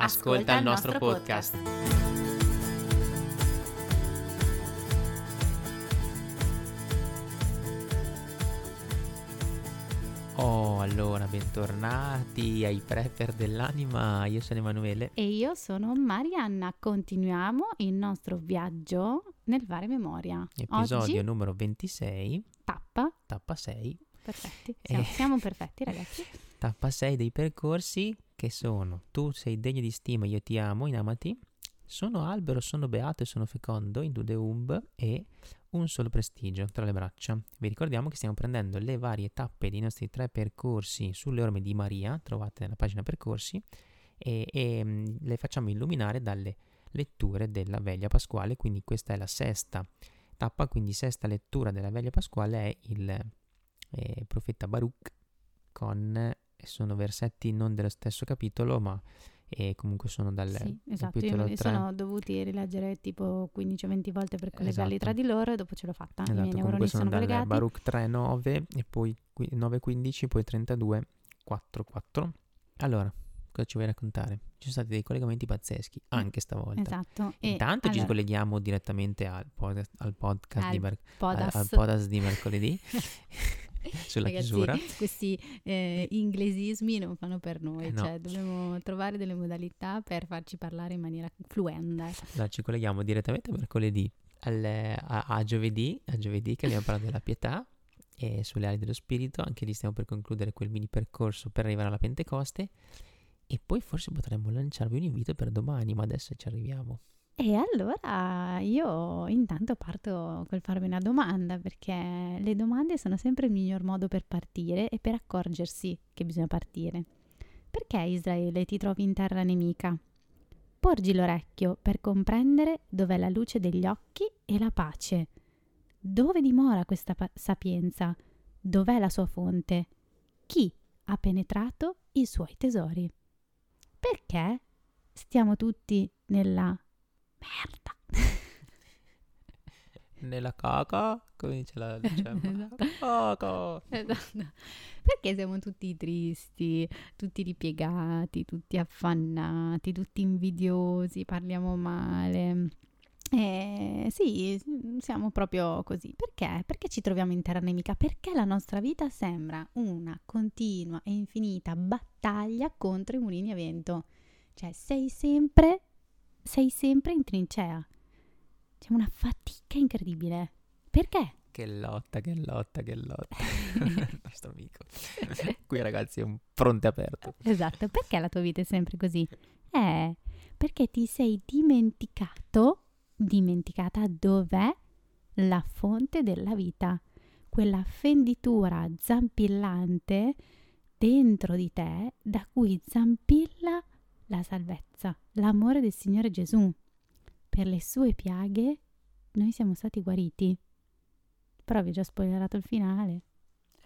Ascolta, il nostro, podcast. Oh, allora, bentornati ai prepper dell'anima. Io sono Emanuele. E io sono Marianna. Continuiamo il nostro viaggio nel Vare Memoria. Episodio Oggi, numero 26, tappa. tappa 6. Perfetti. Siamo, Eh. siamo perfetti, ragazzi. Tappa 6 dei percorsi che sono Tu sei degno di stima, io ti amo, in amati. Sono albero, sono beato e sono fecondo, in Dudeumb e un solo prestigio tra le braccia. Vi ricordiamo che stiamo prendendo le varie tappe dei nostri tre percorsi sulle orme di Maria, trovate nella pagina percorsi, e, e, mm, le facciamo illuminare dalle letture della veglia pasquale, quindi questa è la sesta tappa, quindi sesta lettura della veglia pasquale è il eh, profeta Baruch con sono versetti non dello stesso capitolo, ma eh, comunque sono dal Sì, esatto. Io capitolo li 3. sono dovuti rileggere tipo 15 o 20 volte per collegarli Esatto. tra di loro e dopo ce l'ho fatta. I miei Esatto, neuroni sono sono dal collegati. Baruch 3, 9 e poi qui- 9, 15, poi 32, 4, 4. Allora, cosa ci vuoi raccontare? Ci sono stati dei collegamenti pazzeschi, anche stavolta. Esatto. E Intanto ci allora, colleghiamo direttamente al podcast, al podcast, di, Al mer- Podas. al- al podcast di mercoledì sulla Ragazzi, chiusura. questi eh, inglesismi non fanno per noi, Eh, no. cioè dobbiamo trovare delle modalità per farci parlare in maniera fluenda. Allora, ci colleghiamo direttamente mercoledì al- a, a giovedì, a giovedì che abbiamo parlato della pietà e sulle ali dello spirito, anche lì stiamo per concludere quel mini percorso per arrivare alla Pentecoste e poi forse potremmo lanciarvi un invito per domani, ma adesso ci arriviamo. E allora io intanto parto col farvi una domanda, perché le domande sono sempre il miglior modo per partire e per accorgersi che bisogna partire. Perché Israele ti trovi in terra nemica? Porgi l'orecchio per comprendere dov'è la luce degli occhi e la pace. Dove dimora questa pa- sapienza? Dov'è la sua fonte? Chi ha penetrato i suoi tesori? Perché stiamo tutti nella merda? Nella caca, come dice la diciamo, Esatto. caca. Esatto. Perché siamo tutti tristi, tutti ripiegati, tutti affannati, tutti invidiosi, parliamo male. Eh, sì, siamo proprio così. Perché? Perché ci troviamo in terra nemica? Perché la nostra vita sembra una continua e infinita battaglia contro i mulini a vento. Cioè, sei sempre, sei sempre in trincea. C'è una fatica incredibile. Perché? Che lotta, che lotta, che lotta. Il nostro amico. Qui ragazzi è un fronte aperto. Esatto, perché la tua vita è sempre così? Eh, perché ti sei dimenticato, dimenticata dov'è la fonte della vita, quella fenditura zampillante dentro di te da cui zampilla la salvezza, l'amore del Signore Gesù. Per le sue piaghe noi siamo stati guariti. Però vi ho già spoilerato il finale.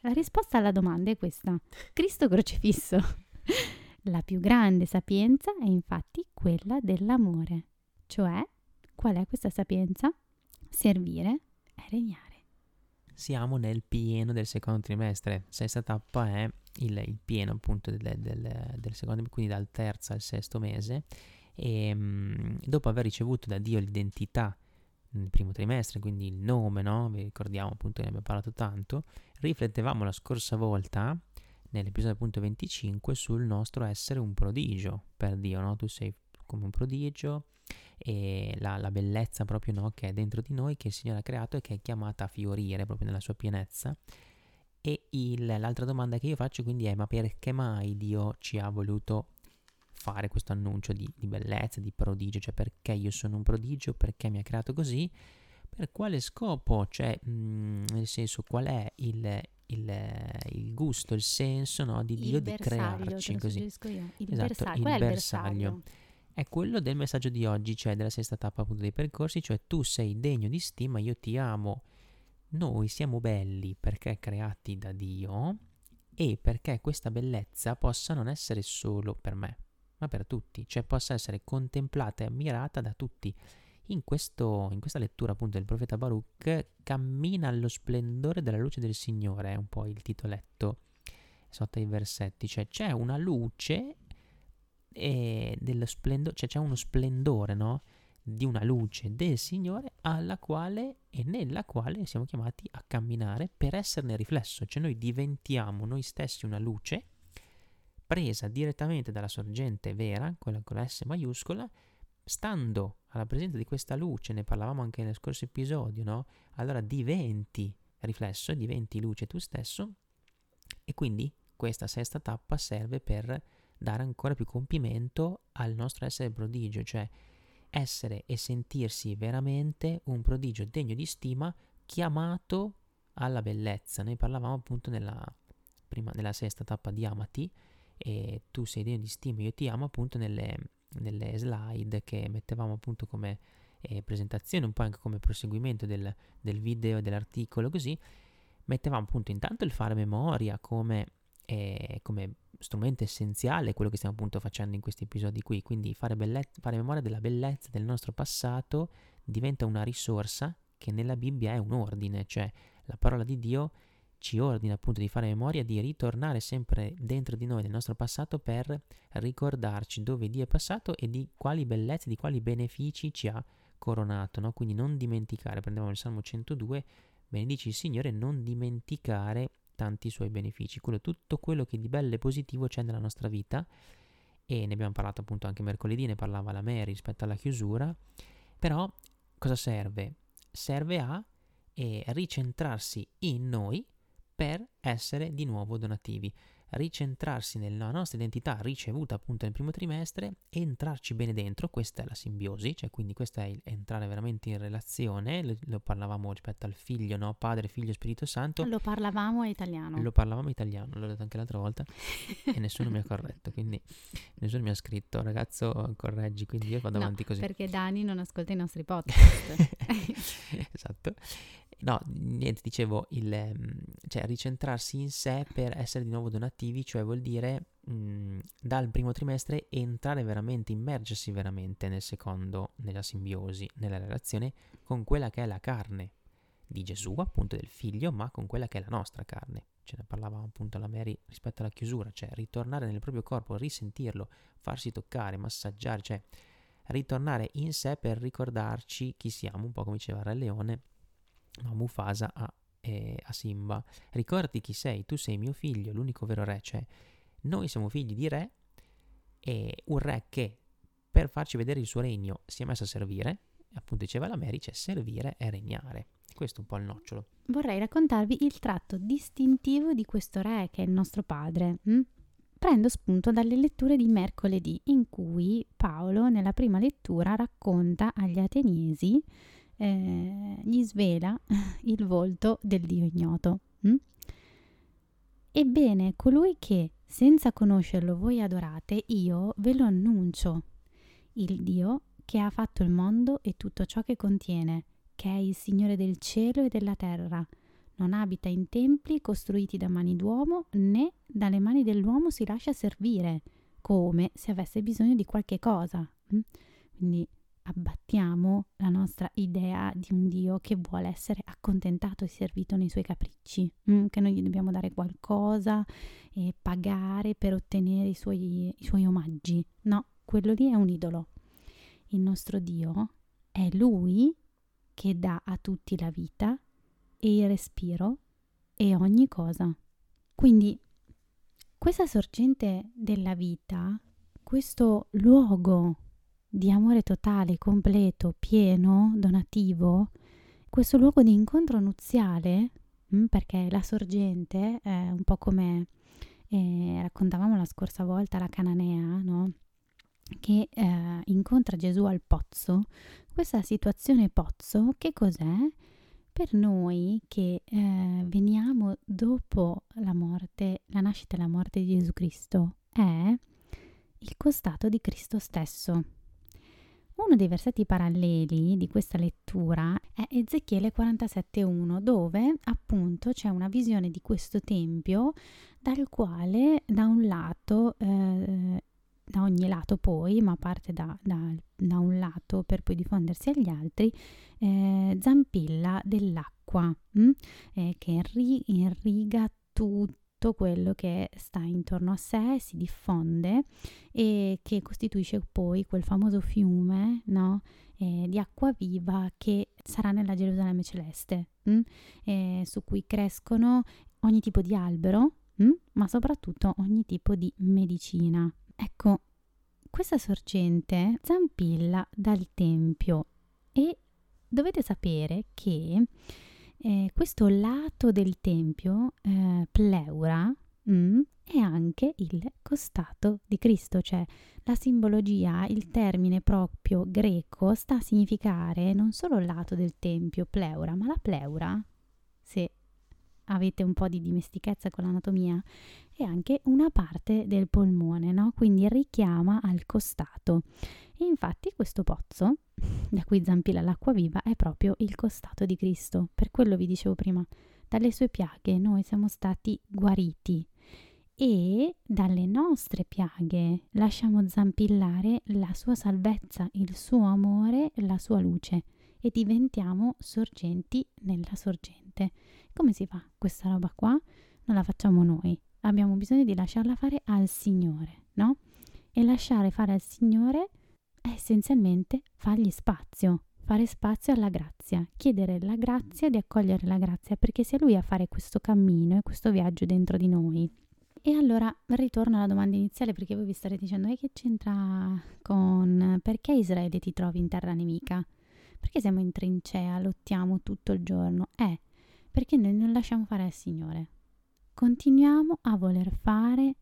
La risposta alla domanda è questa. Cristo crocifisso. La più grande sapienza è infatti quella dell'amore. Cioè, qual è questa sapienza? Servire e regnare. Siamo nel pieno del secondo trimestre. Sesta tappa è il, il pieno appunto del, del- del secondo, quindi dal terzo al sesto mese. E mm, dopo aver ricevuto da Dio l'identità nel primo trimestre, quindi il nome, no? Vi ricordiamo appunto che ne abbiamo parlato tanto. Riflettevamo la scorsa volta, nell'episodio appunto 25, sul nostro essere un prodigio per Dio, no? Tu sei come un prodigio e la, la bellezza proprio no, che è dentro di noi, che il Signore ha creato e che è chiamata a fiorire proprio nella sua pienezza. E il- l'altra domanda che io faccio quindi è: ma perché mai Dio ci ha voluto fare questo annuncio di, di bellezza, di prodigio? Cioè, perché io sono un prodigio? Perché mi ha creato così? Per quale scopo? Cioè, mm, nel senso, qual è il, il, il gusto, il senso no, di Dio di crearci così? io. Il Esatto, bersaglio. il Qual è il bersaglio. bersaglio? È quello del messaggio di oggi, cioè della sesta tappa appunto dei percorsi, cioè tu sei degno di stima, io ti amo. Noi siamo belli perché creati da Dio e perché questa bellezza possa non essere solo per me, ma per tutti, cioè possa essere contemplata e ammirata da tutti. In, questo, in questa lettura appunto del profeta Baruch cammina allo splendore della luce del Signore, è un po' il titoletto sotto i versetti, cioè c'è una luce e dello splendore, cioè c'è uno splendore, no? Di una luce del Signore alla quale e nella quale siamo chiamati a camminare per esserne riflesso, cioè noi diventiamo noi stessi una luce presa direttamente dalla sorgente vera, quella con la S maiuscola, stando alla presenza di questa luce, ne parlavamo anche nel scorso episodio, no? Allora diventi riflesso diventi luce tu stesso e quindi questa sesta tappa serve per dare ancora più compimento al nostro essere prodigio, cioè essere e sentirsi veramente un prodigio degno di stima chiamato alla bellezza. Ne parlavamo appunto nella, prima, nella sesta tappa di Amati e tu sei degno di stima, io ti amo appunto nelle, nelle slide che mettevamo appunto come eh, presentazione, un po' anche come proseguimento del, del video dell'articolo così, mettevamo appunto intanto il fare memoria come, eh, come strumento essenziale quello che stiamo appunto facendo in questi episodi qui, quindi fare, belle- fare memoria della bellezza del nostro passato diventa una risorsa che nella Bibbia è un ordine, cioè la parola di Dio ci ordina appunto di fare memoria, di ritornare sempre dentro di noi nel nostro passato per ricordarci dove Dio è passato e di quali bellezze, di quali benefici ci ha coronato, no? Quindi non dimenticare, prendiamo il Salmo 102, benedici il Signore, non dimenticare tanti suoi benefici, quello, tutto quello che di bello e positivo c'è nella nostra vita. E ne abbiamo parlato appunto anche mercoledì, ne parlava la Mary rispetto alla chiusura, però cosa serve? Serve a eh, ricentrarsi in noi per essere di nuovo donativi ricentrarsi nella nostra identità ricevuta appunto nel primo trimestre, entrarci bene dentro, questa è la simbiosi, cioè quindi questo è il entrare veramente in relazione, lo, lo parlavamo rispetto al figlio, no? Padre, figlio, Spirito Santo. Lo parlavamo italiano. Lo parlavamo italiano, l'ho detto anche l'altra volta e nessuno mi ha corretto, quindi nessuno mi ha scritto, ragazzo correggi, quindi io vado no, avanti così. perché Dani non ascolta i nostri podcast. esatto. No, niente, dicevo, il, ehm, cioè ricentrarsi in sé per essere di nuovo donativi, cioè vuol dire mh, dal primo trimestre entrare veramente, immergersi veramente nel secondo, nella simbiosi, nella relazione con quella che è la carne di Gesù, appunto del figlio, ma con quella che è la nostra carne. Ce ne parlava appunto la Mary rispetto alla chiusura, cioè ritornare nel proprio corpo, risentirlo, farsi toccare, massaggiare, cioè ritornare in sé per ricordarci chi siamo, un po' come diceva Re Leone ma Mufasa a, eh, a Simba, ricordati chi sei, tu sei mio figlio, l'unico vero re, cioè noi siamo figli di re e un re che per farci vedere il suo regno si è messo a servire, appunto diceva la Mary, cioè servire e regnare. Questo è un po' il nocciolo. Vorrei raccontarvi il tratto distintivo di questo re che è il nostro padre. Hm? Prendo spunto dalle letture di mercoledì in cui Paolo nella prima lettura racconta agli ateniesi eh, gli svela il volto del Dio ignoto. Hm? Ebbene, colui che senza conoscerlo voi adorate, io ve lo annuncio, il Dio che ha fatto il mondo e tutto ciò che contiene, che è il Signore del cielo e della terra. Non abita in templi costruiti da mani d'uomo, né dalle mani dell'uomo si lascia servire, come se avesse bisogno di qualche cosa. Hm? Quindi abbattiamo la nostra idea di un Dio che vuole essere accontentato e servito nei suoi capricci, mm, che noi gli dobbiamo dare qualcosa e pagare per ottenere i suoi, i suoi omaggi. No, quello lì è un idolo. Il nostro Dio è Lui che dà a tutti la vita e il respiro e ogni cosa. Quindi questa sorgente della vita, questo luogo di amore totale, completo, pieno, donativo, questo luogo di incontro nuziale, mh, mm, perché la sorgente è un po' come eh, raccontavamo la scorsa volta la cananea, no? che eh, incontra Gesù al pozzo, questa situazione pozzo che cos'è? Per noi che eh, veniamo dopo la morte, la nascita e la morte di Gesù Cristo, è il costato di Cristo stesso. Uno dei versetti paralleli di questa lettura è Ezechiele 47.1, dove appunto c'è una visione di questo tempio dal quale da un lato, eh, da ogni lato poi, ma parte da, da, da, un lato per poi diffondersi agli altri, eh, zampilla dell'acqua mh? Mm? Eh, che irriga tutto tutto quello che sta intorno a sé, si diffonde e che costituisce poi quel famoso fiume no? eh, di acqua viva che sarà nella Gerusalemme celeste, mm? eh, su cui crescono ogni tipo di albero, mm? ma soprattutto ogni tipo di medicina. Ecco, questa sorgente zampilla dal Tempio e dovete sapere che eh, questo lato del tempio, eh, pleura, mm, è anche il costato di Cristo, cioè la simbologia, il termine proprio greco sta a significare non solo il lato del tempio, pleura, ma la pleura, se avete un po' di dimestichezza con l'anatomia, è anche una parte del polmone, no? Quindi richiama al costato. E infatti questo pozzo, da cui zampilla l'acqua viva, è proprio il costato di Cristo. Per quello vi dicevo prima, dalle sue piaghe noi siamo stati guariti e dalle nostre piaghe lasciamo zampillare la sua salvezza, il suo amore, la sua luce e diventiamo sorgenti nella sorgente. Come si fa questa roba qua? Non la facciamo noi, abbiamo bisogno di lasciarla fare al Signore, no? E lasciare fare al Signore è essenzialmente fargli spazio, fare spazio alla grazia, chiedere la grazia di accogliere la grazia, perché sia Lui a fare questo cammino e questo viaggio dentro di noi. E allora ritorno alla domanda iniziale perché voi vi starete dicendo e che c'entra con perché Israele ti trovi in terra nemica? Perché siamo in trincea, lottiamo tutto il giorno? Eh, perché noi non lasciamo fare al Signore. Continuiamo a voler fare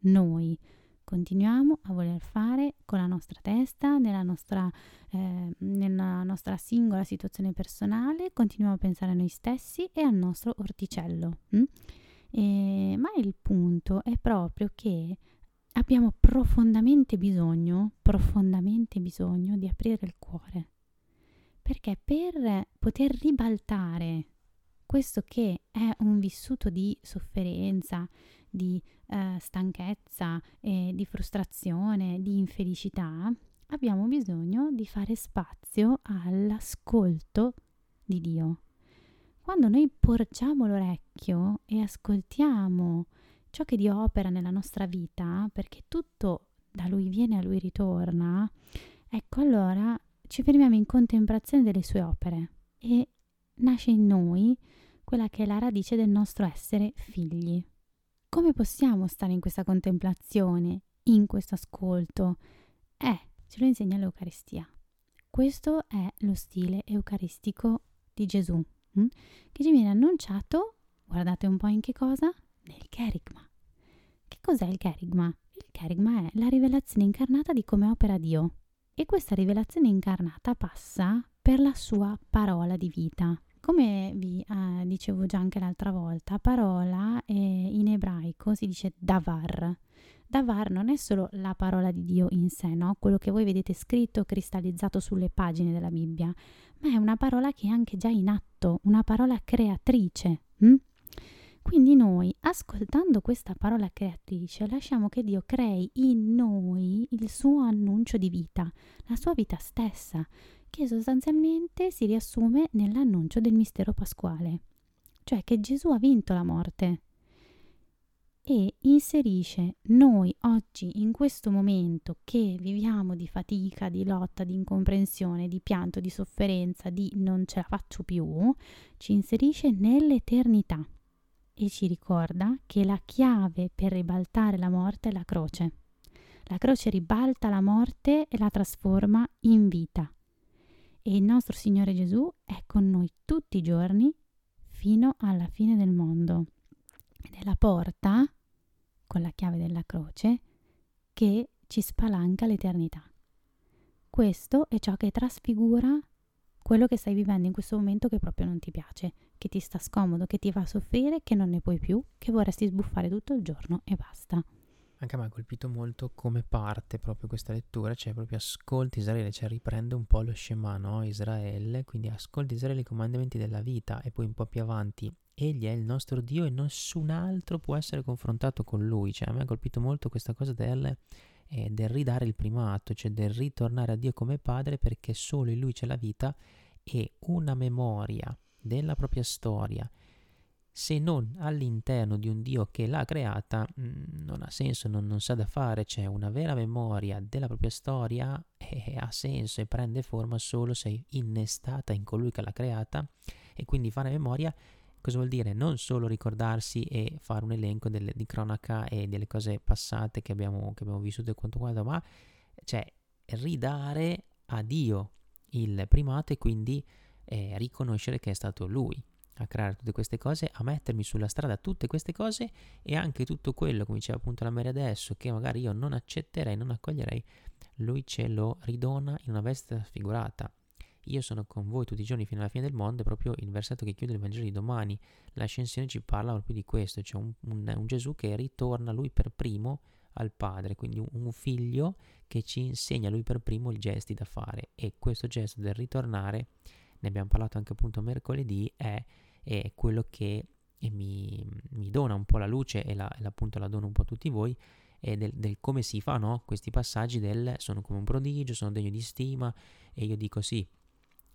noi, continuiamo a voler fare con la nostra testa, nella nostra, eh, nella nostra singola situazione personale, continuiamo a pensare a noi stessi e al nostro orticello. Hm? E, ma il punto è proprio che abbiamo profondamente bisogno, profondamente bisogno di aprire il cuore. Perché per poter ribaltare questo che è un vissuto di sofferenza, di eh, stanchezza, eh, di frustrazione, di infelicità, abbiamo bisogno di fare spazio all'ascolto di Dio. Quando noi porgiamo l'orecchio e ascoltiamo ciò che Dio opera nella nostra vita, perché tutto da Lui viene a Lui ritorna, ecco allora ci fermiamo in contemplazione delle sue opere e nasce in noi quella che è la radice del nostro essere figli. Come possiamo stare in questa contemplazione, in questo ascolto? Eh, ce lo insegna l'Eucaristia. Questo è lo stile eucaristico di Gesù, hm? che ci viene annunciato, guardate un po' in che cosa? Nel Kerigma. Che cos'è il Kerigma? Il Kerigma è la rivelazione incarnata di come opera Dio. E questa rivelazione incarnata passa per la sua parola di vita. Come vi eh, dicevo già anche l'altra volta, parola eh, in ebraico si dice davar. Davar non è solo la parola di Dio in sé, no? quello che voi vedete scritto, cristallizzato sulle pagine della Bibbia, ma è una parola che è anche già in atto, una parola creatrice. Hm? Quindi noi, ascoltando questa parola creatrice, lasciamo che Dio crei in noi il suo annuncio di vita, la sua vita stessa, che sostanzialmente si riassume nell'annuncio del mistero pasquale, cioè che Gesù ha vinto la morte e inserisce noi oggi in questo momento che viviamo di fatica, di lotta, di incomprensione, di pianto, di sofferenza, di non ce la faccio più, ci inserisce nell'eternità e ci ricorda che la chiave per ribaltare la morte è la croce. La croce ribalta la morte e la trasforma in vita e il nostro Signore Gesù è con noi tutti i giorni fino alla fine del mondo. Ed è la porta, con la chiave della croce, che ci spalanca l'eternità. Questo è ciò che trasfigura quello che stai vivendo in questo momento che proprio non ti piace, che ti sta scomodo, che ti fa soffrire, che non ne puoi più, che vorresti sbuffare tutto il giorno e basta. Anche a me ha colpito molto come parte proprio questa lettura, cioè proprio ascolti Israele, cioè riprende un po' lo Shema, no? Israele, quindi ascolti Israele i comandamenti della vita e poi un po' più avanti, egli è il nostro Dio e nessun altro può essere confrontato con lui, cioè a me ha colpito molto questa cosa del, eh, del ridare il primato, cioè del ritornare a Dio come padre perché solo in lui c'è la vita e una memoria della propria storia se non all'interno di un Dio che l'ha creata, mm, non ha senso, non, non sa da fare, c'è una vera memoria della propria storia e ha senso e prende forma solo se innestata in colui che l'ha creata e quindi fare memoria cosa vuol dire? Non solo ricordarsi e fare un elenco delle, di cronaca e delle cose passate che abbiamo, che abbiamo vissuto e quanto quanto, ma cioè ridare a Dio il primato e quindi eh, riconoscere che è stato Lui a creare tutte queste cose, a mettermi sulla strada tutte queste cose e anche tutto quello, come diceva appunto la Mary adesso, che magari io non accetterei, non accoglierei, lui ce lo ridona in una veste figurata. Io sono con voi tutti i giorni fino alla fine del mondo, è proprio il versetto che chiude il Vangelo di domani. L'ascensione ci parla proprio di questo, cioè un, un, un Gesù che ritorna lui per primo al Padre, quindi un figlio che ci insegna lui per primo i gesti da fare e questo gesto del ritornare, ne abbiamo parlato anche appunto mercoledì, è è quello che mi, mi, dona un po' la luce e la, appunto la dono un po' a tutti voi e del, del come si fa, no? Questi passaggi del sono come un prodigio, sono degno di stima e io dico sì,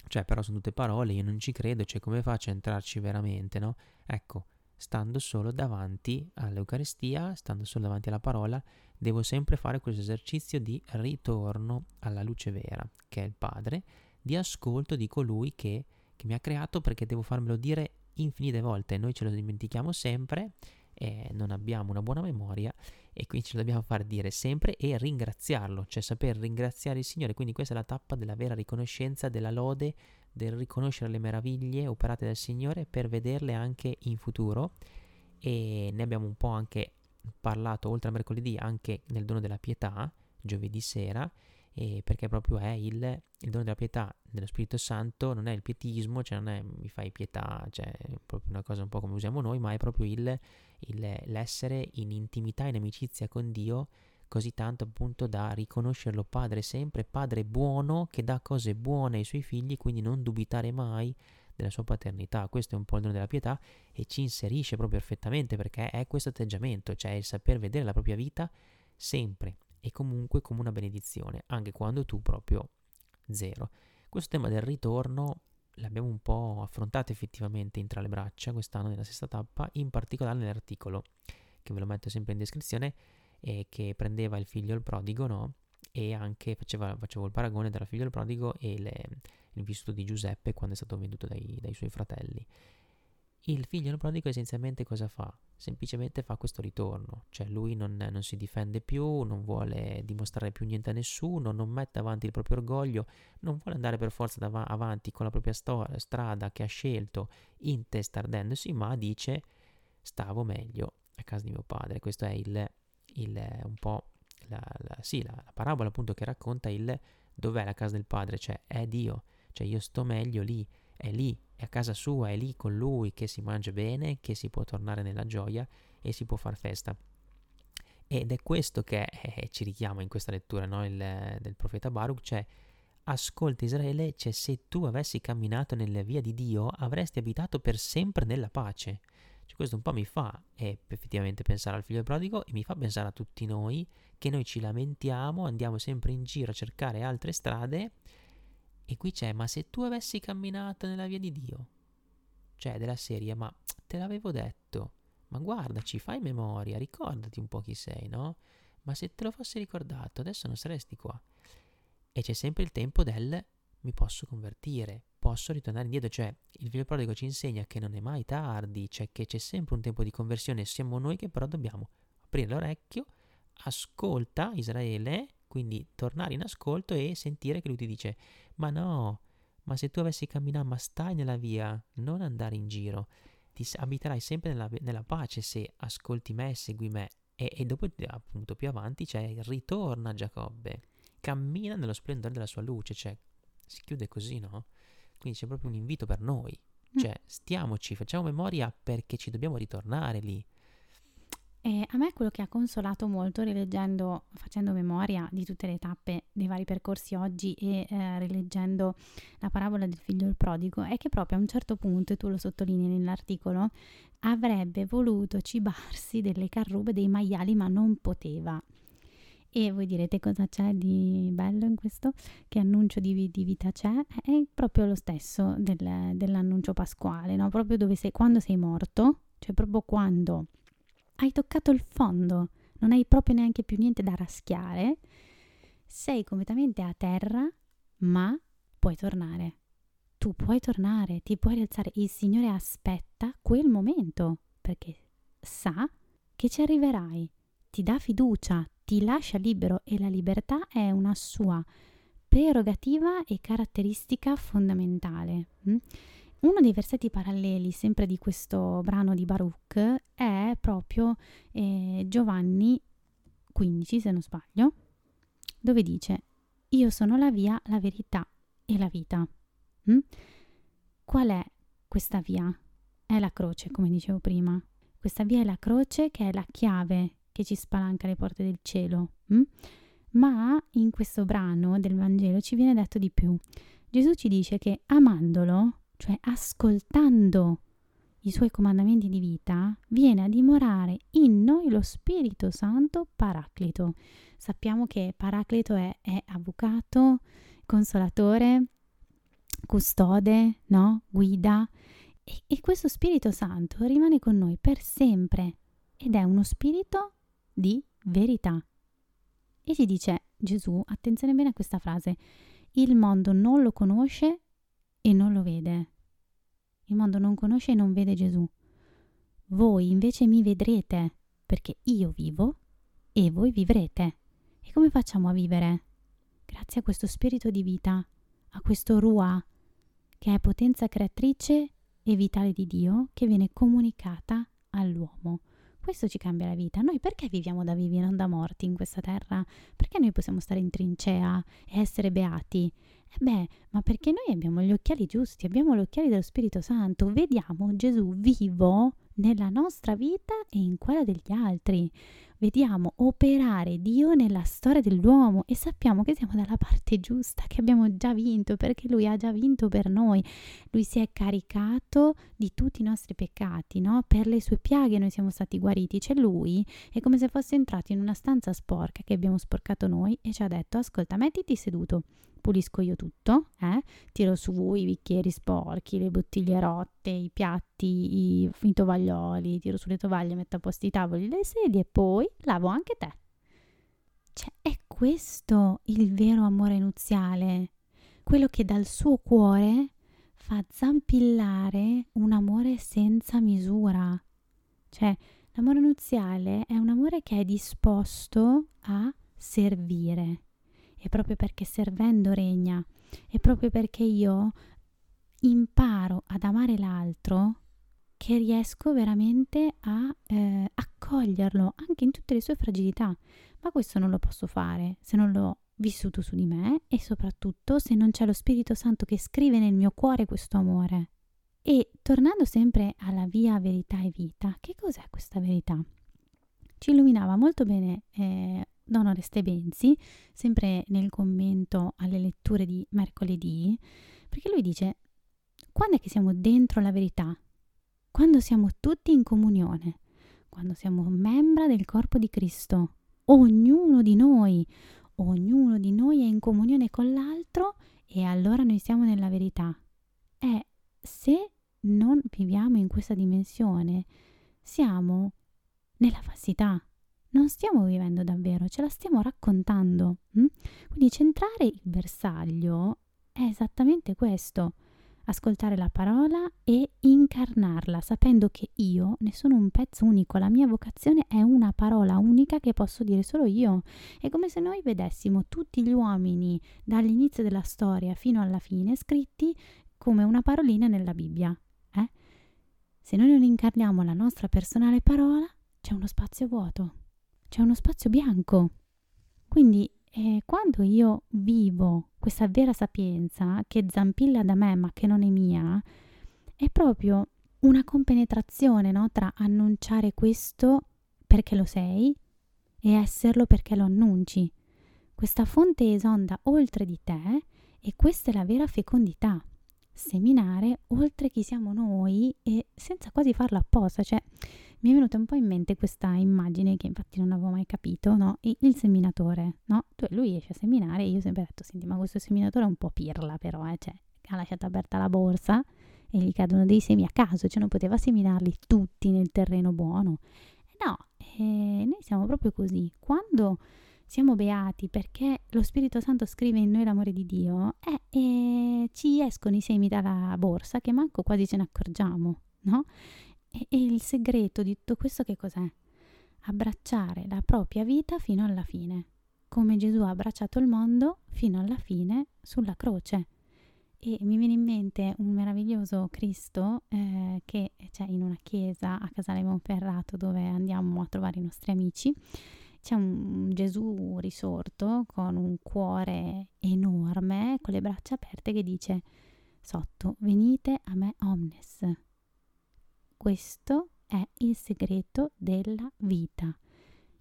cioè però sono tutte parole, io non ci credo, cioè come faccio a entrarci veramente, no? Ecco, stando solo davanti all'Eucaristia, stando solo davanti alla parola, devo sempre fare questo esercizio di ritorno alla luce vera, che è il Padre, di ascolto di colui che, che mi ha creato perché devo farmelo dire infinite volte, noi ce lo dimentichiamo sempre, eh, non abbiamo una buona memoria e quindi ce lo dobbiamo far dire sempre e ringraziarlo, cioè saper ringraziare il Signore, quindi questa è la tappa della vera riconoscenza, della lode, del riconoscere le meraviglie operate dal Signore per vederle anche in futuro. E ne abbiamo un po' anche parlato oltre a mercoledì anche nel dono della pietà, giovedì sera, e perché proprio è il, il, dono della pietà dello Spirito Santo, non è il pietismo, cioè non è mi fai pietà, cioè è proprio una cosa un po' come usiamo noi, ma è proprio il, il, l'essere in intimità, in amicizia con Dio, così tanto appunto da riconoscerlo Padre sempre, Padre buono che dà cose buone ai suoi figli, quindi non dubitare mai della sua paternità. Questo è un po' il dono della pietà e ci inserisce proprio perfettamente perché è questo atteggiamento, cioè il saper vedere la propria vita sempre e comunque come una benedizione, anche quando tu proprio zero. Questo tema del ritorno l'abbiamo un po' affrontato effettivamente in tra le braccia quest'anno nella sesta tappa, in particolare nell'articolo che ve lo metto sempre in descrizione e che prendeva il figlio il prodigo, no? E anche faceva, facevo il paragone tra figlio il prodigo e le, il vissuto di Giuseppe quando è stato venduto dai, dai suoi fratelli. Il figlio prodigo essenzialmente cosa fa? Semplicemente fa questo ritorno, cioè lui non, non, si difende più, non vuole dimostrare più niente a nessuno, non mette avanti il proprio orgoglio, non vuole andare per forza dav- avanti con la propria storia, strada che ha scelto intestardendosi, ma dice stavo meglio a casa di mio padre. Questo è il, il un po' la, la, sì, la, la parabola appunto che racconta il dov'è la casa del padre, cioè è Dio, cioè io sto meglio lì, è lì, è a casa sua, è lì con lui che si mangia bene, che si può tornare nella gioia e si può far festa. Ed è questo che eh, ci richiama in questa lettura no? Il, del profeta Baruch, cioè ascolta Israele, cioè se tu avessi camminato nelle vie di Dio avresti abitato per sempre nella pace. Cioè, questo un po' mi fa eh, effettivamente pensare al figlio prodigo e mi fa pensare a tutti noi che noi ci lamentiamo, andiamo sempre in giro a cercare altre strade e qui c'è, ma se tu avessi camminato nella via di Dio, cioè della serie, ma te l'avevo detto, ma guardaci, fai memoria, ricordati un po' chi sei, no? Ma se te lo fossi ricordato, adesso non saresti qua. E c'è sempre il tempo del mi posso convertire, posso ritornare indietro, cioè il figlio prodigo ci insegna che non è mai tardi, cioè che c'è sempre un tempo di conversione, siamo noi che però dobbiamo aprire l'orecchio, ascolta Israele, quindi tornare in ascolto e sentire che lui ti dice, ma no, ma se tu avessi camminato, ma stai nella via, non andare in giro, ti abiterai sempre nella, nella pace se ascolti me e segui me. E, e, dopo, appunto, più avanti c'è ritorna Giacobbe, cammina nello splendore della sua luce, cioè si chiude così, no? Quindi c'è proprio un invito per noi, mm. cioè stiamoci, facciamo memoria perché ci dobbiamo ritornare lì. E a me quello che ha consolato molto rileggendo, facendo memoria di tutte le tappe dei vari percorsi oggi e eh, rileggendo la parabola del figlio il prodigo è che proprio a un certo punto, e tu lo sottolinei nell'articolo, avrebbe voluto cibarsi delle carrube, dei maiali, ma non poteva. E voi direte cosa c'è di bello in questo? Che annuncio di, di vita c'è? È proprio lo stesso del, dell'annuncio pasquale, no? Proprio dove sei, quando sei morto, cioè proprio quando hai toccato il fondo, non hai proprio neanche più niente da raschiare, sei completamente a terra, ma puoi tornare. Tu puoi tornare, ti puoi rialzare. Il Signore aspetta quel momento perché sa che ci arriverai, ti dà fiducia, ti lascia libero e la libertà è una sua prerogativa e caratteristica fondamentale. Mm? Uno dei versetti paralleli, sempre di questo brano di Baruch, è proprio eh, Giovanni 15, se non sbaglio, dove dice: Io sono la via, la verità e la vita. Mm? Qual è questa via? È la croce, come dicevo prima. Questa via è la croce che è la chiave che ci spalanca le porte del cielo. Mm? Ma in questo brano del Vangelo ci viene detto di più. Gesù ci dice che amandolo cioè ascoltando i suoi comandamenti di vita, viene a dimorare in noi lo Spirito Santo Paraclito. Sappiamo che Paraclito è, è avvocato, consolatore, custode, no? guida. E, e questo Spirito Santo rimane con noi per sempre ed è uno spirito di verità. E ci dice Gesù, attenzione bene a questa frase, il mondo non lo conosce e non lo vede. Il mondo non conosce e non vede Gesù. Voi invece mi vedrete, perché io vivo e voi vivrete. E come facciamo a vivere? Grazie a questo spirito di vita, a questo Rua, che è potenza creatrice e vitale di Dio, che viene comunicata all'uomo. Questo ci cambia la vita. Noi perché viviamo da vivi e non da morti in questa terra? Perché noi possiamo stare in trincea e essere beati? Eh beh, ma perché noi abbiamo gli occhiali giusti, abbiamo gli occhiali dello Spirito Santo, vediamo Gesù vivo nella nostra vita e in quella degli altri. Vediamo operare Dio nella storia dell'uomo e sappiamo che siamo dalla parte giusta, che abbiamo già vinto perché Lui ha già vinto per noi. Lui si è caricato di tutti i nostri peccati, no? Per le sue piaghe noi siamo stati guariti. C'è Lui, è come se fosse entrato in una stanza sporca che abbiamo sporcato noi e ci ha detto: Ascolta, mettiti seduto pulisco io tutto, eh? tiro su i bicchieri sporchi, le bottiglie rotte, i piatti, i, i tovaglioli, tiro sulle tovaglie, metto a posto i tavoli, le sedie e poi lavo anche te. Cioè, è questo il vero amore nuziale, quello che dal suo cuore fa zampillare un amore senza misura. Cioè, l'amore nuziale è un amore che è disposto a servire è proprio perché servendo regna, è proprio perché io imparo ad amare l'altro che riesco veramente a eh, accoglierlo anche in tutte le sue fragilità. Ma questo non lo posso fare se non l'ho vissuto su di me e soprattutto se non c'è lo Spirito Santo che scrive nel mio cuore questo amore. E tornando sempre alla via verità e vita, che cos'è questa verità? Ci illuminava molto bene eh, Don Oreste Benzi, sempre nel commento alle letture di mercoledì, perché lui dice, quando è che siamo dentro la verità? Quando siamo tutti in comunione, quando siamo membra del corpo di Cristo, ognuno di noi, ognuno di noi è in comunione con l'altro e allora noi siamo nella verità. E se non viviamo in questa dimensione, siamo nella falsità non stiamo vivendo davvero, ce la stiamo raccontando. Hm? Quindi centrare il bersaglio è esattamente questo, ascoltare la parola e incarnarla, sapendo che io ne sono un pezzo unico, la mia vocazione è una parola unica che posso dire solo io. È come se noi vedessimo tutti gli uomini dall'inizio della storia fino alla fine scritti come una parolina nella Bibbia. Eh? Se noi non incarniamo la nostra personale parola, c'è uno spazio vuoto c'è uno spazio bianco. Quindi eh, quando io vivo questa vera sapienza che zampilla da me ma che non è mia, è proprio una compenetrazione no? tra annunciare questo perché lo sei e esserlo perché lo annunci. Questa fonte esonda oltre di te e questa è la vera fecondità. Seminare oltre chi siamo noi e senza quasi farlo apposta, cioè mi è venuta un po' in mente questa immagine che infatti non avevo mai capito, no? Il seminatore, no? Lui esce a seminare e io ho sempre detto, senti, ma questo seminatore è un po' pirla però, eh? cioè ha lasciato aperta la borsa e gli cadono dei semi a caso, cioè non poteva seminarli tutti nel terreno buono. No, eh, noi siamo proprio così. Quando siamo beati perché lo Spirito Santo scrive in noi l'amore di Dio, eh, eh, ci escono i semi dalla borsa che manco quasi ce ne accorgiamo, no? E, e il segreto di tutto questo che cos'è? Abbracciare la propria vita fino alla fine, come Gesù ha abbracciato il mondo fino alla fine sulla croce. E mi viene in mente un meraviglioso Cristo eh, che c'è in una chiesa a Casale Monferrato dove andiamo a trovare i nostri amici. C'è un Gesù risorto con un cuore enorme, con le braccia aperte, che dice sotto, venite a me omnes. Questo è il segreto della vita.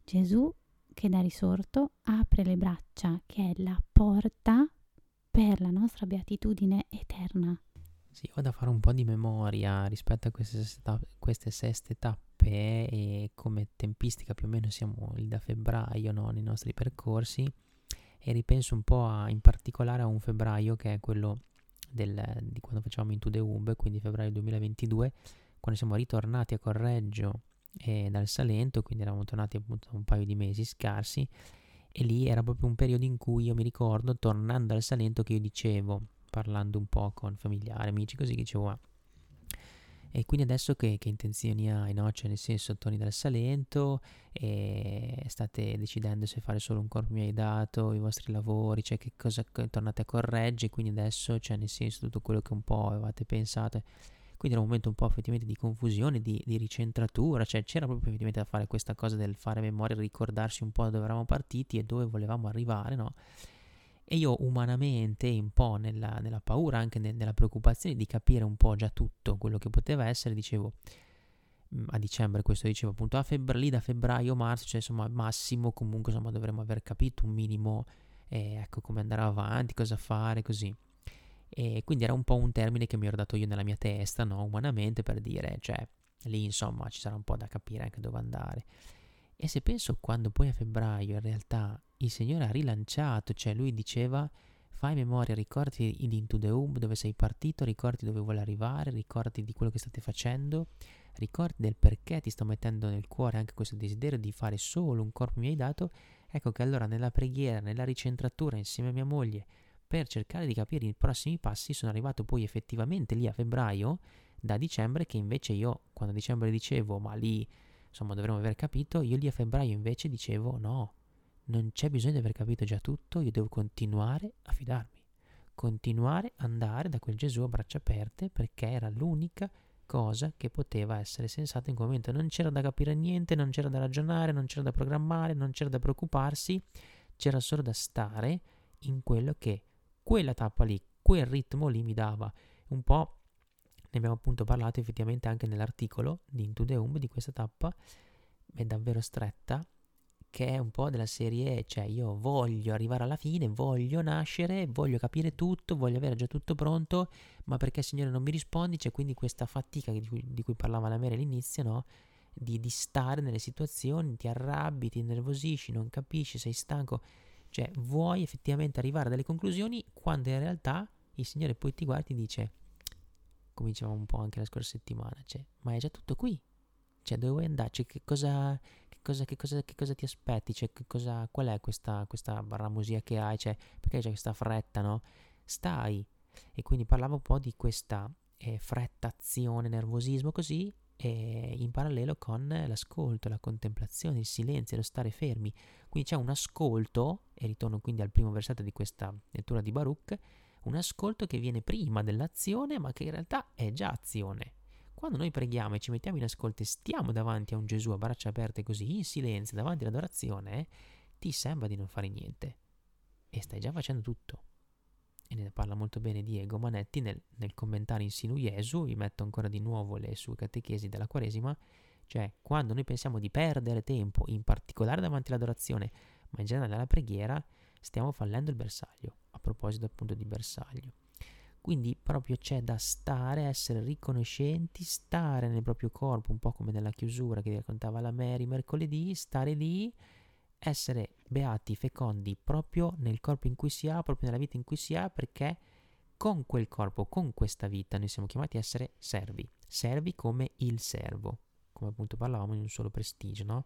Gesù che da risorto apre le braccia, che è la porta per la nostra beatitudine eterna. Sì, ho da fare un po' di memoria rispetto a queste tappe, queste seste tappe e come tempistica più o meno siamo lì da febbraio no, nei nostri percorsi e ripenso un po' a, in particolare a un febbraio che è quello del, di quando facevamo Into the Womb, quindi febbraio 2022, quando siamo ritornati a Correggio e dal Salento, quindi eravamo tornati appunto un paio di mesi scarsi e lì era proprio un periodo in cui io mi ricordo, tornando dal Salento, che io dicevo, parlando un po' con familiari, amici, così, dicevo, ma... E quindi adesso che, che, intenzioni hai, no? Cioè nel senso, torni dal Salento e state decidendo se fare solo un corpo mi hai dato, i vostri lavori, cioè che cosa tornate a correggere, quindi adesso, cioè nel senso, tutto quello che un po' avevate pensato quindi era un momento un po' effettivamente di confusione, di, di ricentratura, cioè c'era proprio effettivamente da fare questa cosa del fare memoria, ricordarsi un po' da dove eravamo partiti e dove volevamo arrivare, no? E io umanamente, un po' nella, nella paura, anche ne, nella preoccupazione di capire un po' già tutto quello che poteva essere, dicevo, mm, a dicembre questo dicevo appunto a febbraio, lì da febbraio, marzo, cioè insomma massimo comunque insomma dovremmo aver capito un minimo, eh, ecco come andare avanti, cosa fare, così. E quindi era un po' un termine che mi ero dato io nella mia testa, no? Umanamente per dire, cioè, lì insomma ci sarà un po' da capire anche dove andare. E se penso quando poi a febbraio in realtà il Signore ha rilanciato, cioè lui diceva fai memoria, ricordati di Into the Hub dove sei partito, ricordati dove vuoi arrivare, ricordati di quello che state facendo, ricordati del perché ti sto mettendo nel cuore anche questo desiderio di fare solo un corpo mi hai dato, ecco che allora nella preghiera, nella ricentratura insieme a mia moglie, per cercare di capire i prossimi passi sono arrivato poi effettivamente lì a febbraio da dicembre che invece io quando a dicembre dicevo ma lì insomma dovremmo aver capito io lì a febbraio invece dicevo no non c'è bisogno di aver capito già tutto io devo continuare a fidarmi. Continuare ad andare da quel Gesù a braccia aperte perché era l'unica cosa che poteva essere sensata in quel momento. Non c'era da capire niente non c'era da ragionare non c'era da programmare non c'era da preoccuparsi c'era solo da stare in quello che quella tappa lì, quel ritmo lì mi dava un po'. Ne abbiamo appunto parlato effettivamente anche nell'articolo di Into the Home di questa tappa, è davvero stretta, che è un po' della serie, cioè io voglio arrivare alla fine, voglio nascere, voglio capire tutto, voglio avere già tutto pronto, ma perché Signore non mi risponde, c'è quindi questa fatica di cui, di cui parlava la Mary all'inizio, no? Di, di stare nelle situazioni, ti arrabbi, ti innervosisci, non capisci, sei stanco cioè, vuoi effettivamente arrivare a delle conclusioni quando in realtà il Signore poi ti guarda e ti dice, come dicevamo un po' anche la scorsa settimana, cioè, ma è già tutto qui. Cioè, dove vuoi andare? Cioè, che cosa, che cosa, che cosa, che cosa ti aspetti? Cioè, cosa, qual è questa, questa barramusia che hai? Cioè, perché c'è questa fretta, no? Stai. E quindi parlavo un po' di questa eh, fretta, azione, nervosismo, così, e in parallelo con l'ascolto, la contemplazione, il silenzio, lo stare fermi. Quindi c'è un ascolto, e ritorno quindi al primo versetto di questa lettura di Baruch, un ascolto che viene prima dell'azione, ma che in realtà è già azione. Quando noi preghiamo e ci mettiamo in ascolto e stiamo davanti a un Gesù a braccia aperte così, in silenzio, davanti all'adorazione, ti sembra di non fare niente. E stai già facendo tutto e ne parla molto bene Diego Manetti nel, nel commentare in Sinu Jesu, vi metto ancora di nuovo le sue catechesi della Quaresima, Cioè, quando noi pensiamo di perdere tempo, in particolare davanti all'adorazione, ma in generale alla preghiera, stiamo fallendo il bersaglio. A proposito appunto di bersaglio. Quindi proprio c'è da stare, essere riconoscenti, stare nel proprio corpo, un po' come nella chiusura che raccontava la Mary mercoledì, stare lì, essere beati, fecondi proprio nel corpo in cui si ha, proprio nella vita in cui si ha, perché con quel corpo, con questa vita, noi siamo chiamati a essere servi, servi come il servo, come appunto parlavamo in un solo prestigio, no?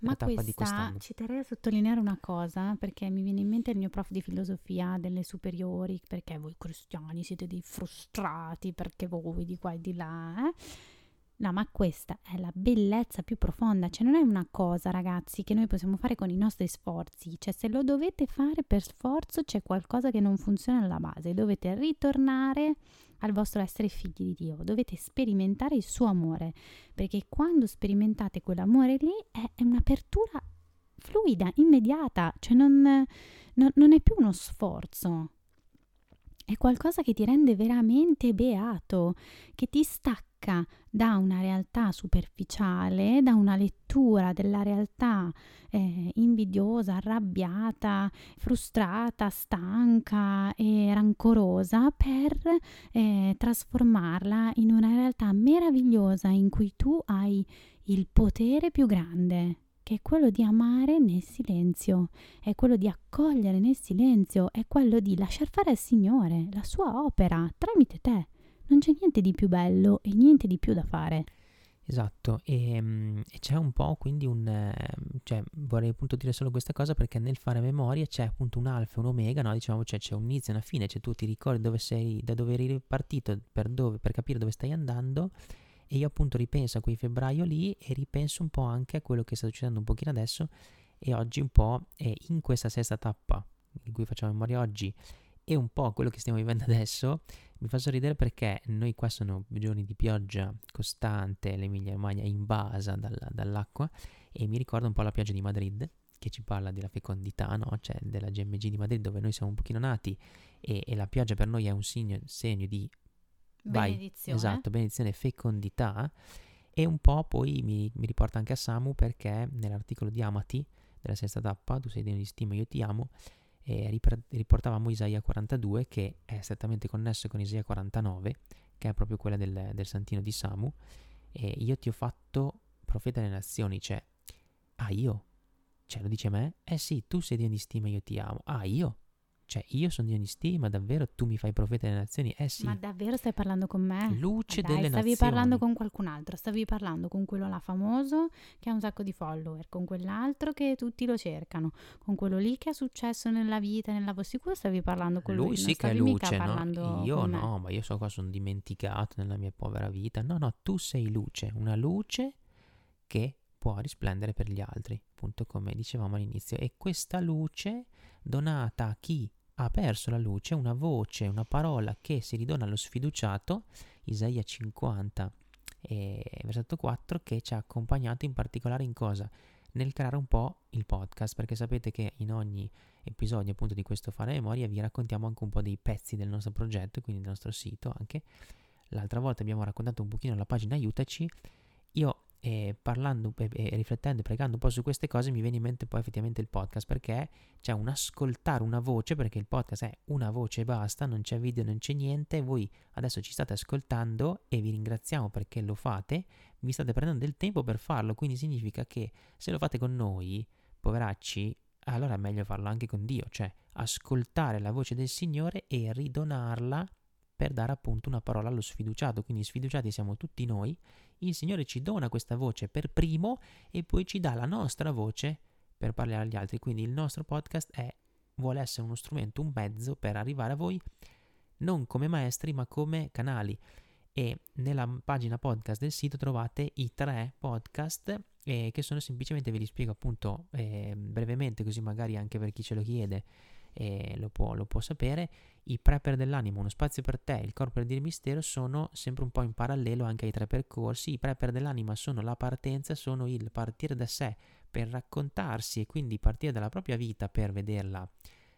Ma tappa di questa, ci terrei a sottolineare una cosa, perché mi viene in mente il mio prof di filosofia delle superiori, perché voi cristiani siete dei frustrati, perché voi di qua e di là, eh? No, ma questa è la bellezza più profonda, cioè non è una cosa, ragazzi, che noi possiamo fare con i nostri sforzi, cioè se lo dovete fare per sforzo c'è qualcosa che non funziona alla base, dovete ritornare al vostro essere figli di Dio, dovete sperimentare il suo amore, perché quando sperimentate quell'amore lì è, un'apertura fluida, immediata, cioè non, non- non è più uno sforzo, è qualcosa che ti rende veramente beato, che ti stacca da una realtà superficiale, da una lettura della realtà eh, invidiosa, arrabbiata, frustrata, stanca e rancorosa per eh, trasformarla in una realtà meravigliosa in cui tu hai il potere più grande, che è quello di amare nel silenzio, è quello di accogliere nel silenzio, è quello di lasciar fare al Signore la sua opera tramite te. Non c'è niente di più bello e niente di più da fare. Esatto, e, mm, e c'è un po' quindi un... eh, cioè vorrei appunto dire solo questa cosa perché nel fare memoria c'è appunto un alfa e un omega, no? Diciamo cioè c'è un inizio e una fine, cioè tu ti ricordi dove sei, da dove eri partito, per, dove, per capire dove stai andando e io appunto ripenso a quei febbraio lì e ripenso un po' anche a quello che sta succedendo un pochino adesso e oggi un po' in questa sesta tappa in cui facciamo memoria oggi e un po' quello che stiamo vivendo adesso mi fa sorridere perché noi qua sono giorni di pioggia costante, l'Emilia Romagna è invasa dalla- dall'acqua e mi ricorda un po' la pioggia di Madrid che ci parla della fecondità, no? Cioè della GMG di Madrid dove noi siamo un pochino nati e, e la pioggia per noi è un segno, segno di vai, Benedizione. esatto, benedizione fecondità e un po' poi mi, mi riporta anche a Samu perché nell'articolo di Amati della sesta tappa, tu sei degno di stima, io ti amo, ripre- riportavamo Isaia 42 che è strettamente connesso con Isaia 49 che è proprio quella del, del santino di Samu e io ti ho fatto profeta delle nazioni, cioè, ah io, cioè lo dice a me? Eh sì, tu sei Dio di stima, io ti amo, ah io, cioè io sono Dio di stima, davvero tu mi fai profeta delle nazioni? Eh sì, Ma davvero stai parlando con me? luce Dai, delle stavi nazioni. parlando con qualcun altro, stavi parlando con quello là famoso che ha un sacco di follower, con quell'altro che tutti lo cercano, con quello lì che ha successo nella vita, nel lavoro. Sicuro stavi parlando con lui, Lui sì che è stavi luce, no? Io no, ma io so qua sono dimenticato nella mia povera vita. No, no, tu sei luce, una luce che può risplendere per gli altri, appunto come dicevamo all'inizio. E questa luce donata a chi ha perso la luce, una voce, una parola che si ridona allo sfiduciato, Isaia 50 e versetto 4, che ci ha accompagnato in particolare in cosa? Nel creare un po' il podcast, perché sapete che in ogni episodio appunto di questo Fare Memoria vi raccontiamo anche un po' dei pezzi del nostro progetto, quindi del nostro sito anche. L'altra volta abbiamo raccontato un pochino la pagina Aiutaci. Io eh, parlando e e riflettendo e pregando un po' su queste cose mi viene in mente poi effettivamente il podcast perché c'è un ascoltare una voce perché il podcast è una voce e basta, non c'è video, non c'è niente, voi adesso ci state ascoltando e vi ringraziamo perché lo fate, vi state prendendo del tempo per farlo, quindi significa che se lo fate con noi, poveracci, allora è meglio farlo anche con Dio, cioè ascoltare la voce del Signore e ridonarla per dare appunto una parola allo sfiduciato, quindi sfiduciati siamo tutti noi, il Signore ci dona questa voce per primo e poi ci dà la nostra voce per parlare agli altri, quindi il nostro podcast è, vuole essere uno strumento, un mezzo per arrivare a voi non come maestri ma come canali. E nella pagina podcast del sito trovate i tre podcast eh, che sono semplicemente, ve li spiego appunto eh, brevemente così magari anche per chi ce lo chiede eh, lo, può, lo può sapere, i prepper dell'animo, uno spazio per te, il corpo per dire mistero sono sempre un po' in parallelo anche ai tre percorsi, i prepper dell'anima sono la partenza, sono il partire da sé per raccontarsi e quindi partire dalla propria vita per vederla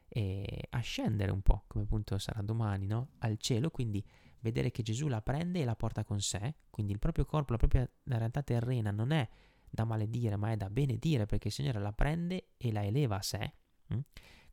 eh, ascendere un po', come appunto sarà domani, no? Al cielo, quindi vedere che Gesù la prende e la porta con sé, quindi il proprio corpo, la propria realtà terrena non è da maledire, ma è da benedire, perché il Signore la prende e la eleva a sé. Mm?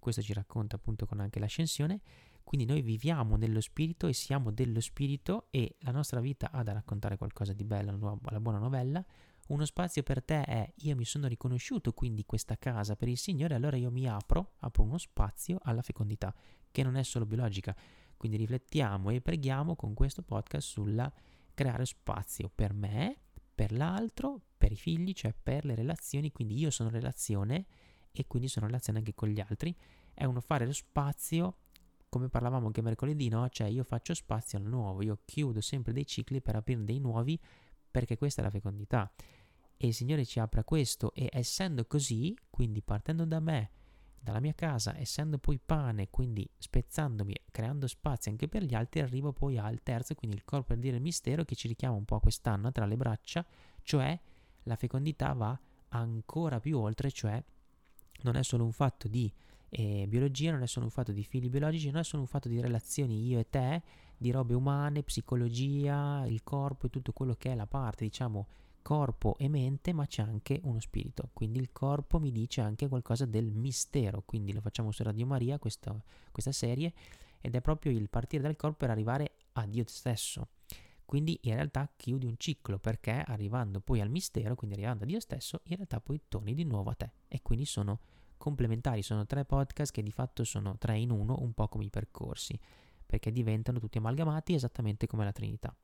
Questo ci racconta appunto con anche l'ascensione. Quindi noi viviamo nello Spirito e siamo dello Spirito e la nostra vita ha da raccontare qualcosa di bello, la buona novella. Uno spazio per te è io mi sono riconosciuto quindi questa casa per il Signore, allora io mi apro, apro uno spazio alla fecondità, che non è solo biologica. Quindi riflettiamo e preghiamo con questo podcast sulla creare spazio per me, per l'altro, per i figli, cioè per le relazioni, quindi io sono relazione e quindi sono relazione anche con gli altri. È uno fare lo spazio come parlavamo anche mercoledì, no? Cioè io faccio spazio al nuovo, io chiudo sempre dei cicli per aprire dei nuovi perché questa è la fecondità. E il Signore ci apre a questo e essendo così, quindi partendo da me, dalla mia casa, essendo poi pane, quindi spezzandomi, creando spazio anche per gli altri, arrivo poi al terzo, quindi il corpo per dire il mistero che ci richiama un po' a quest'anno tra le braccia, cioè la fecondità va ancora più oltre, cioè non è solo un fatto di e biologia non è solo un fatto di fili biologici, non è solo un fatto di relazioni io e te, di robe umane, psicologia, il corpo e tutto quello che è la parte, diciamo, corpo e mente, ma c'è anche uno spirito. Quindi il corpo mi dice anche qualcosa del mistero, quindi lo facciamo su Radio Maria, questa, questa serie, ed è proprio il partire dal corpo per arrivare a Dio stesso. Quindi in realtà chiudi un ciclo perché arrivando poi al mistero, quindi arrivando a Dio stesso, in realtà poi torni di nuovo a te e quindi sono complementari, sono tre podcast che di fatto sono tre in uno, un po' come i percorsi, perché diventano tutti amalgamati esattamente come la Trinità.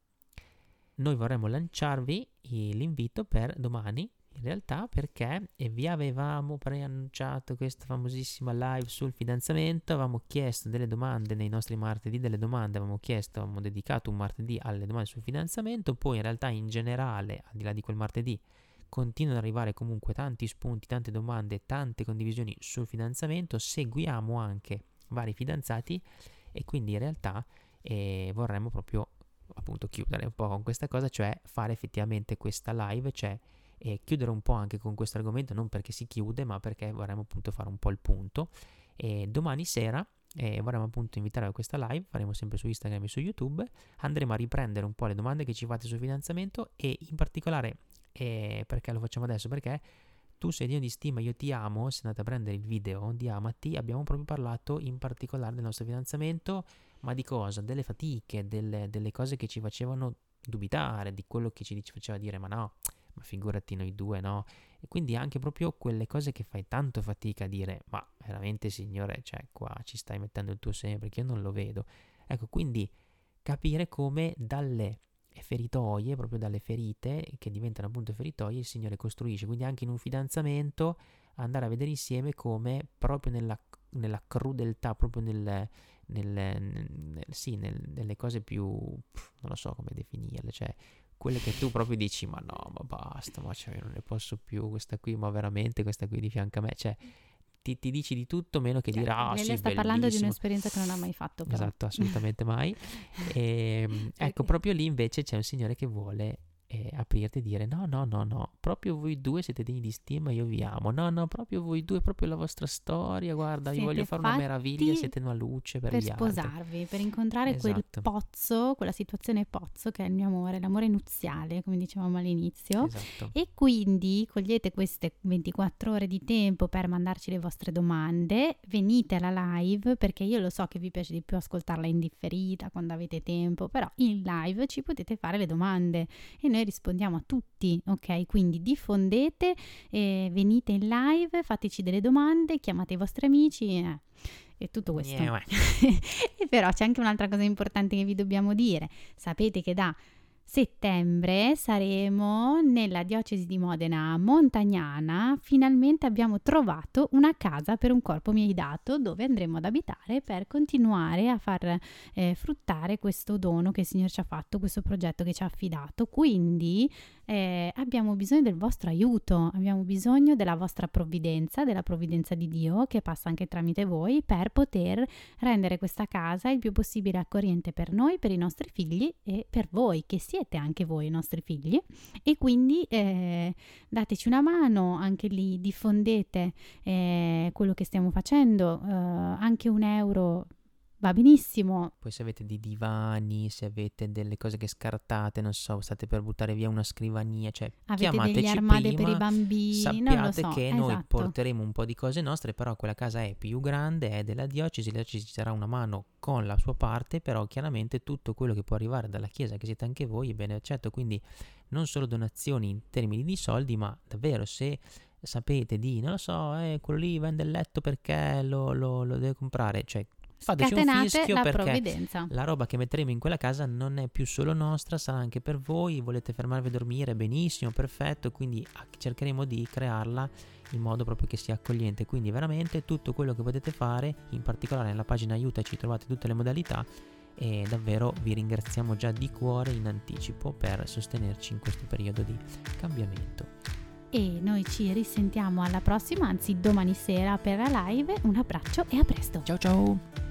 Noi vorremmo lanciarvi l'invito per domani, in realtà perché vi avevamo preannunciato questa famosissima live sul fidanzamento, avevamo chiesto delle domande nei nostri martedì, delle domande avevamo chiesto, avevamo dedicato un martedì alle domande sul fidanzamento, poi in realtà in generale, al di là di quel martedì, continuano ad arrivare comunque tanti spunti, tante domande, tante condivisioni sul fidanzamento, seguiamo anche vari fidanzati e quindi in realtà eh, vorremmo proprio appunto chiudere un po' con questa cosa, cioè fare effettivamente questa live, cioè eh, chiudere un po' anche con questo argomento, non perché si chiude, ma perché vorremmo appunto fare un po' il punto. E domani sera eh, vorremmo appunto invitare a questa live, faremo sempre su Instagram e su YouTube, andremo a riprendere un po' le domande che ci fate sul fidanzamento e in particolare e perché lo facciamo adesso? Perché tu sei Dio di stima, io ti amo, se andate a prendere il video di Amati, abbiamo proprio parlato in particolare del nostro fidanzamento, ma di cosa? Delle fatiche, delle, delle cose che ci facevano dubitare, di quello che ci faceva dire ma no, figurati noi due, no? E quindi anche proprio quelle cose che fai tanto fatica a dire ma veramente signore, cioè qua ci stai mettendo il tuo seme perché io non lo vedo. Ecco, quindi capire come dalle feritoie, proprio dalle ferite che diventano appunto feritoie, il Signore costruisce. Quindi anche in un fidanzamento andare a vedere insieme come proprio nella, nella crudeltà, proprio nel, nel, nel, sì, nelle cose più, non lo so come definirle, cioè quelle che tu proprio dici ma no, ma basta, ma cioè, non ne posso più, questa qui, ma veramente questa qui di fianco a me, cioè ti, ti, dici di tutto meno che cioè, dire ah sì, sta bellissimo. parlando di un'esperienza che non ha mai fatto però. esatto assolutamente mai e, ehm, ecco proprio lì invece c'è un signore che vuole e aprirti e dire no, no, no, no, proprio voi due siete degni di stima, io vi amo. No, no, proprio voi due, proprio la vostra storia, guarda, siete io voglio fare una meraviglia, siete una luce per, per gli sposarvi, altri. per incontrare esatto. quel pozzo, quella situazione pozzo che è il mio amore, l'amore nuziale, come dicevamo all'inizio. Esatto. E quindi cogliete queste 24 ore di tempo per mandarci le vostre domande, venite alla live perché io lo so che vi piace di più ascoltarla in differita quando avete tempo, però in live ci potete fare le domande e noi noi rispondiamo a tutti, ok? Quindi diffondete, eh, venite in live, fateci delle domande, chiamate i vostri amici. Eh e tutto questo. Yeah, e però c'è anche un'altra cosa importante che vi dobbiamo dire. Sapete che da settembre saremo nella diocesi di Modena Montagnana. Finalmente abbiamo trovato una casa per un corpo mi hai dato dove andremo ad abitare per continuare a far eh, fruttare questo dono che il Signore ci ha fatto, questo progetto che ci ha affidato. Quindi eh, abbiamo bisogno del vostro aiuto, abbiamo bisogno della vostra provvidenza, della provvidenza di Dio che passa anche tramite voi per poter rendere questa casa il più possibile accogliente per noi, per i nostri figli e per voi che siete anche voi i nostri figli. E quindi eh, dateci una mano, anche lì diffondete eh, quello che stiamo facendo, eh, anche un euro va benissimo. Poi se avete dei divani, se avete delle cose che scartate, non so, state per buttare via una scrivania, cioè Avete degli chiamateci armadi prima, per i bambini, sappiate so. che noi esatto. porteremo un po' di cose nostre, però quella casa è più grande, è della diocesi, la diocesi ci darà una mano con la sua parte, però chiaramente tutto quello che può arrivare dalla chiesa, che siete anche voi, è bene accetto, quindi non solo donazioni in termini di soldi, ma davvero se sapete di, non lo so, eh, quello lì vende il letto perché lo, lo- lo deve comprare, cioè fateci un fischio la perché provvidenza. la roba che metteremo in quella casa non è più solo nostra, sarà anche per voi, volete fermarvi a dormire, benissimo, perfetto, quindi ah, cercheremo di crearla in modo proprio che sia accogliente, quindi veramente tutto quello che potete fare, in particolare nella pagina aiutaci trovate tutte le modalità e davvero vi ringraziamo già di cuore in anticipo per sostenerci in questo periodo di cambiamento. E noi ci risentiamo alla prossima, anzi domani sera per la live. Un abbraccio e a presto. Ciao ciao!